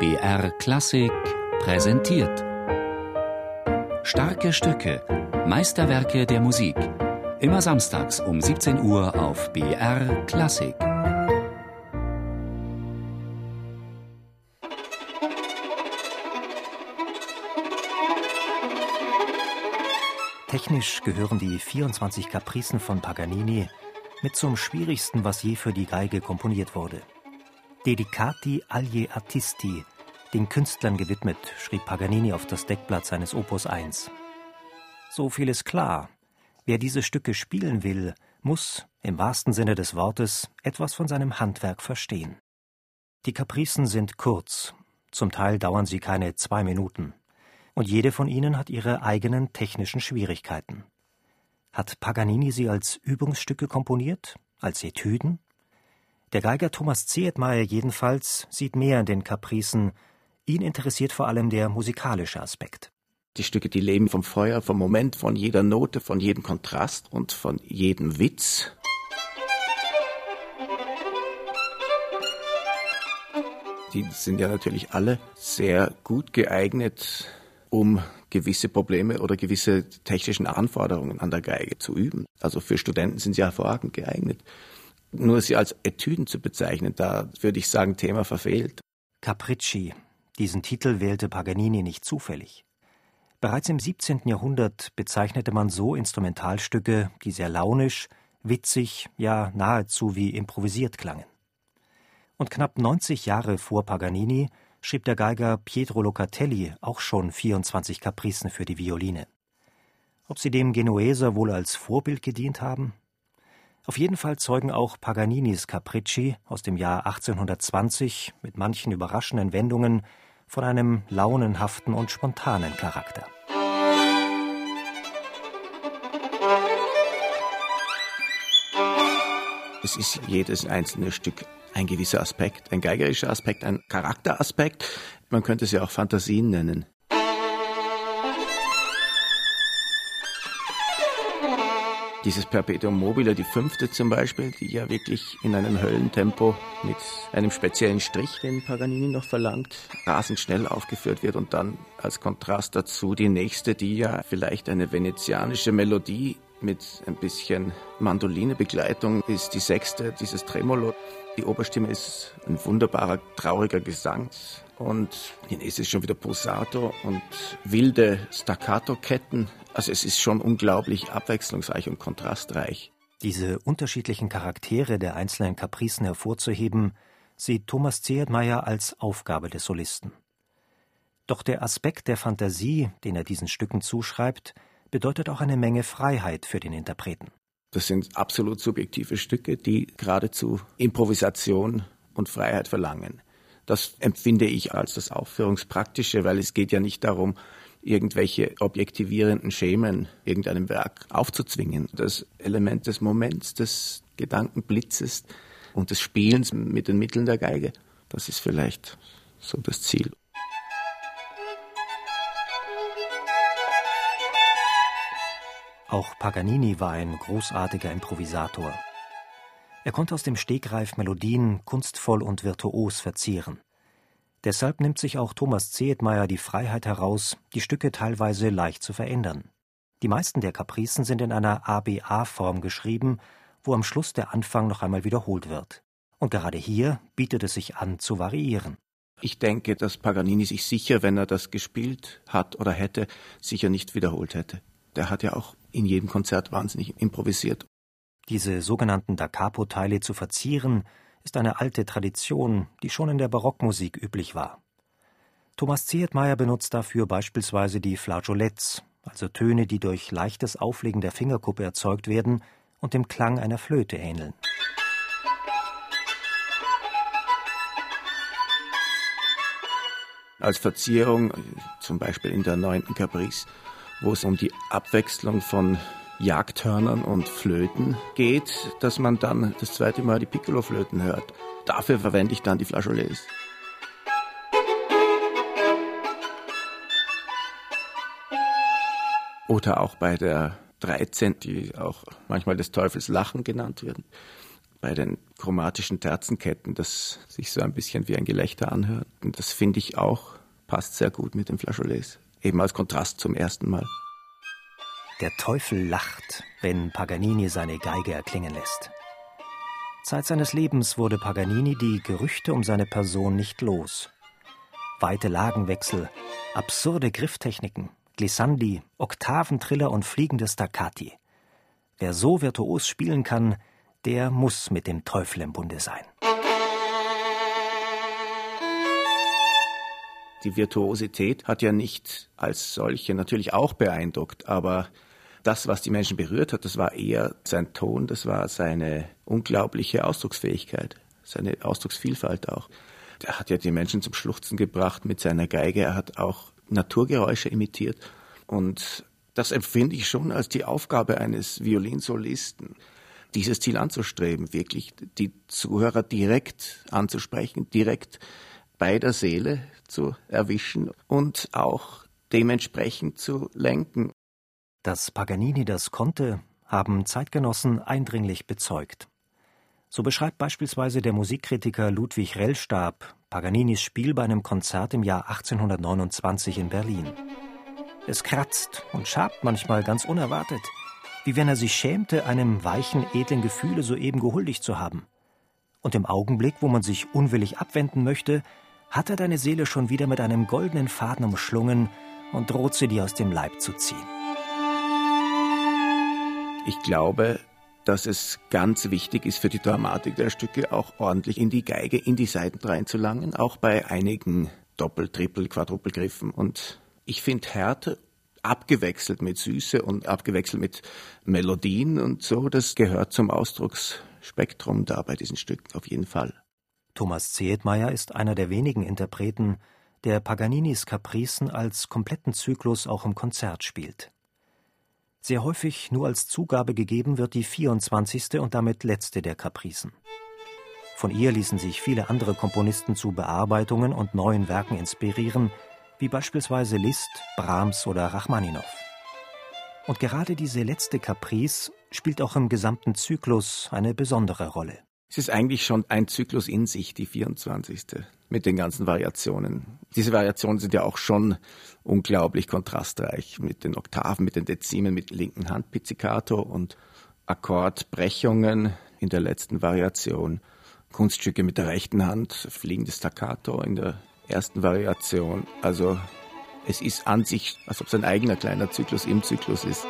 BR Klassik präsentiert. Starke Stücke, Meisterwerke der Musik. Immer samstags um 17 Uhr auf BR Klassik. Technisch gehören die 24 Kapricen von Paganini mit zum schwierigsten, was je für die Geige komponiert wurde. Dedicati agli artisti, den Künstlern gewidmet, schrieb Paganini auf das Deckblatt seines Opus 1. So viel ist klar. Wer diese Stücke spielen will, muss, im wahrsten Sinne des Wortes, etwas von seinem Handwerk verstehen. Die Kapricen sind kurz, zum Teil dauern sie keine zwei Minuten und jede von ihnen hat ihre eigenen technischen Schwierigkeiten. Hat Paganini sie als Übungsstücke komponiert, als Etüden? Der Geiger Thomas Zehetmeier jedenfalls sieht mehr in den Kapricen. Ihn interessiert vor allem der musikalische Aspekt. Die Stücke, die leben vom Feuer, vom Moment, von jeder Note, von jedem Kontrast und von jedem Witz. Die sind ja natürlich alle sehr gut geeignet, um gewisse Probleme oder gewisse technischen Anforderungen an der Geige zu üben. Also für Studenten sind sie hervorragend geeignet. Nur sie als Etüden zu bezeichnen, da würde ich sagen, Thema verfehlt. Capricci. Diesen Titel wählte Paganini nicht zufällig. Bereits im 17. Jahrhundert bezeichnete man so Instrumentalstücke, die sehr launisch, witzig, ja nahezu wie improvisiert klangen. Und knapp 90 Jahre vor Paganini schrieb der Geiger Pietro Locatelli auch schon 24 Kapricen für die Violine. Ob sie dem Genueser wohl als Vorbild gedient haben? Auf jeden Fall zeugen auch Paganinis Capricci aus dem Jahr 1820 mit manchen überraschenden Wendungen von einem launenhaften und spontanen Charakter. Es ist jedes einzelne Stück ein gewisser Aspekt, ein geigerischer Aspekt, ein Charakteraspekt. Man könnte sie auch Fantasien nennen. Dieses Perpetuum mobile, die fünfte zum Beispiel, die ja wirklich in einem Höllentempo mit einem speziellen Strich, den Paganini noch verlangt, rasend schnell aufgeführt wird und dann als Kontrast dazu die nächste, die ja vielleicht eine venezianische Melodie mit ein bisschen Mandolinebegleitung ist die sechste, dieses Tremolo. Die Oberstimme ist ein wunderbarer, trauriger Gesang. Und die nächste ist schon wieder Posato und wilde Staccato-Ketten. Also es ist schon unglaublich abwechslungsreich und kontrastreich. Diese unterschiedlichen Charaktere der einzelnen Kapricen hervorzuheben, sieht Thomas Zehetmeier als Aufgabe des Solisten. Doch der Aspekt der Fantasie, den er diesen Stücken zuschreibt, bedeutet auch eine Menge Freiheit für den Interpreten. Das sind absolut subjektive Stücke, die geradezu Improvisation und Freiheit verlangen. Das empfinde ich als das Aufführungspraktische, weil es geht ja nicht darum, irgendwelche objektivierenden Schemen irgendeinem Werk aufzuzwingen. Das Element des Moments, des Gedankenblitzes und des Spielens mit den Mitteln der Geige, das ist vielleicht so das Ziel. Auch Paganini war ein großartiger Improvisator. Er konnte aus dem Stegreif Melodien kunstvoll und virtuos verzieren. Deshalb nimmt sich auch Thomas Zehetmeier die Freiheit heraus, die Stücke teilweise leicht zu verändern. Die meisten der Kapricen sind in einer ABA-Form geschrieben, wo am Schluss der Anfang noch einmal wiederholt wird. Und gerade hier bietet es sich an, zu variieren. Ich denke, dass Paganini sich sicher, wenn er das gespielt hat oder hätte, sicher nicht wiederholt hätte. Der hat ja auch in jedem Konzert wahnsinnig improvisiert. Diese sogenannten Da Capo-Teile zu verzieren, ist eine alte Tradition, die schon in der Barockmusik üblich war. Thomas Zehetmeier benutzt dafür beispielsweise die Flageolets, also Töne, die durch leichtes Auflegen der Fingerkuppe erzeugt werden und dem Klang einer Flöte ähneln. Als Verzierung, zum Beispiel in der neunten Caprice, wo es um die Abwechslung von Jagdhörnern und Flöten geht, dass man dann das zweite Mal die Piccolo-Flöten hört. Dafür verwende ich dann die Flageolets. Oder auch bei der 13, die auch manchmal des Teufels Lachen genannt werden. bei den chromatischen Terzenketten, das sich so ein bisschen wie ein Gelächter anhört. Und das finde ich auch, passt sehr gut mit den Flageolets. Eben als Kontrast zum ersten Mal. Der Teufel lacht, wenn Paganini seine Geige erklingen lässt. Zeit seines Lebens wurde Paganini die Gerüchte um seine Person nicht los. Weite Lagenwechsel, absurde Grifftechniken, Glissandi, Oktaventriller und fliegende Staccati. Wer so virtuos spielen kann, der muss mit dem Teufel im Bunde sein. Die Virtuosität hat ja nicht als solche natürlich auch beeindruckt, aber das, was die Menschen berührt hat, das war eher sein Ton, das war seine unglaubliche Ausdrucksfähigkeit, seine Ausdrucksvielfalt auch. Er hat ja die Menschen zum Schluchzen gebracht mit seiner Geige, er hat auch Naturgeräusche imitiert und das empfinde ich schon als die Aufgabe eines Violinsolisten, dieses Ziel anzustreben, wirklich die Zuhörer direkt anzusprechen, direkt bei der Seele zu erwischen und auch dementsprechend zu lenken. Dass Paganini das konnte, haben Zeitgenossen eindringlich bezeugt. So beschreibt beispielsweise der Musikkritiker Ludwig Rellstab Paganinis Spiel bei einem Konzert im Jahr 1829 in Berlin. Es kratzt und schabt manchmal ganz unerwartet, wie wenn er sich schämte, einem weichen, edlen Gefühle soeben gehuldigt zu haben. Und im Augenblick, wo man sich unwillig abwenden möchte, hat er deine Seele schon wieder mit einem goldenen Faden umschlungen und droht sie dir aus dem Leib zu ziehen. Ich glaube, dass es ganz wichtig ist für die Dramatik der Stücke auch ordentlich in die Geige, in die Seiten reinzulangen, auch bei einigen Doppel-, Trippel-, Quadrupelgriffen. Und ich finde Härte abgewechselt mit Süße und abgewechselt mit Melodien und so, das gehört zum Ausdrucksspektrum da bei diesen Stücken auf jeden Fall. Thomas Zehetmeier ist einer der wenigen Interpreten, der Paganinis Capricen als kompletten Zyklus auch im Konzert spielt. Sehr häufig nur als Zugabe gegeben wird die 24. und damit letzte der Kapricen. Von ihr ließen sich viele andere Komponisten zu Bearbeitungen und neuen Werken inspirieren, wie beispielsweise Liszt, Brahms oder Rachmaninow. Und gerade diese letzte Caprice spielt auch im gesamten Zyklus eine besondere Rolle. Es ist eigentlich schon ein Zyklus in sich, die 24. mit den ganzen Variationen. Diese Variationen sind ja auch schon unglaublich kontrastreich mit den Oktaven, mit den Dezimen, mit linken Hand Pizzicato und Akkordbrechungen in der letzten Variation. Kunststücke mit der rechten Hand, fliegendes Staccato in der ersten Variation. Also es ist an sich, als ob es ein eigener kleiner Zyklus im Zyklus ist.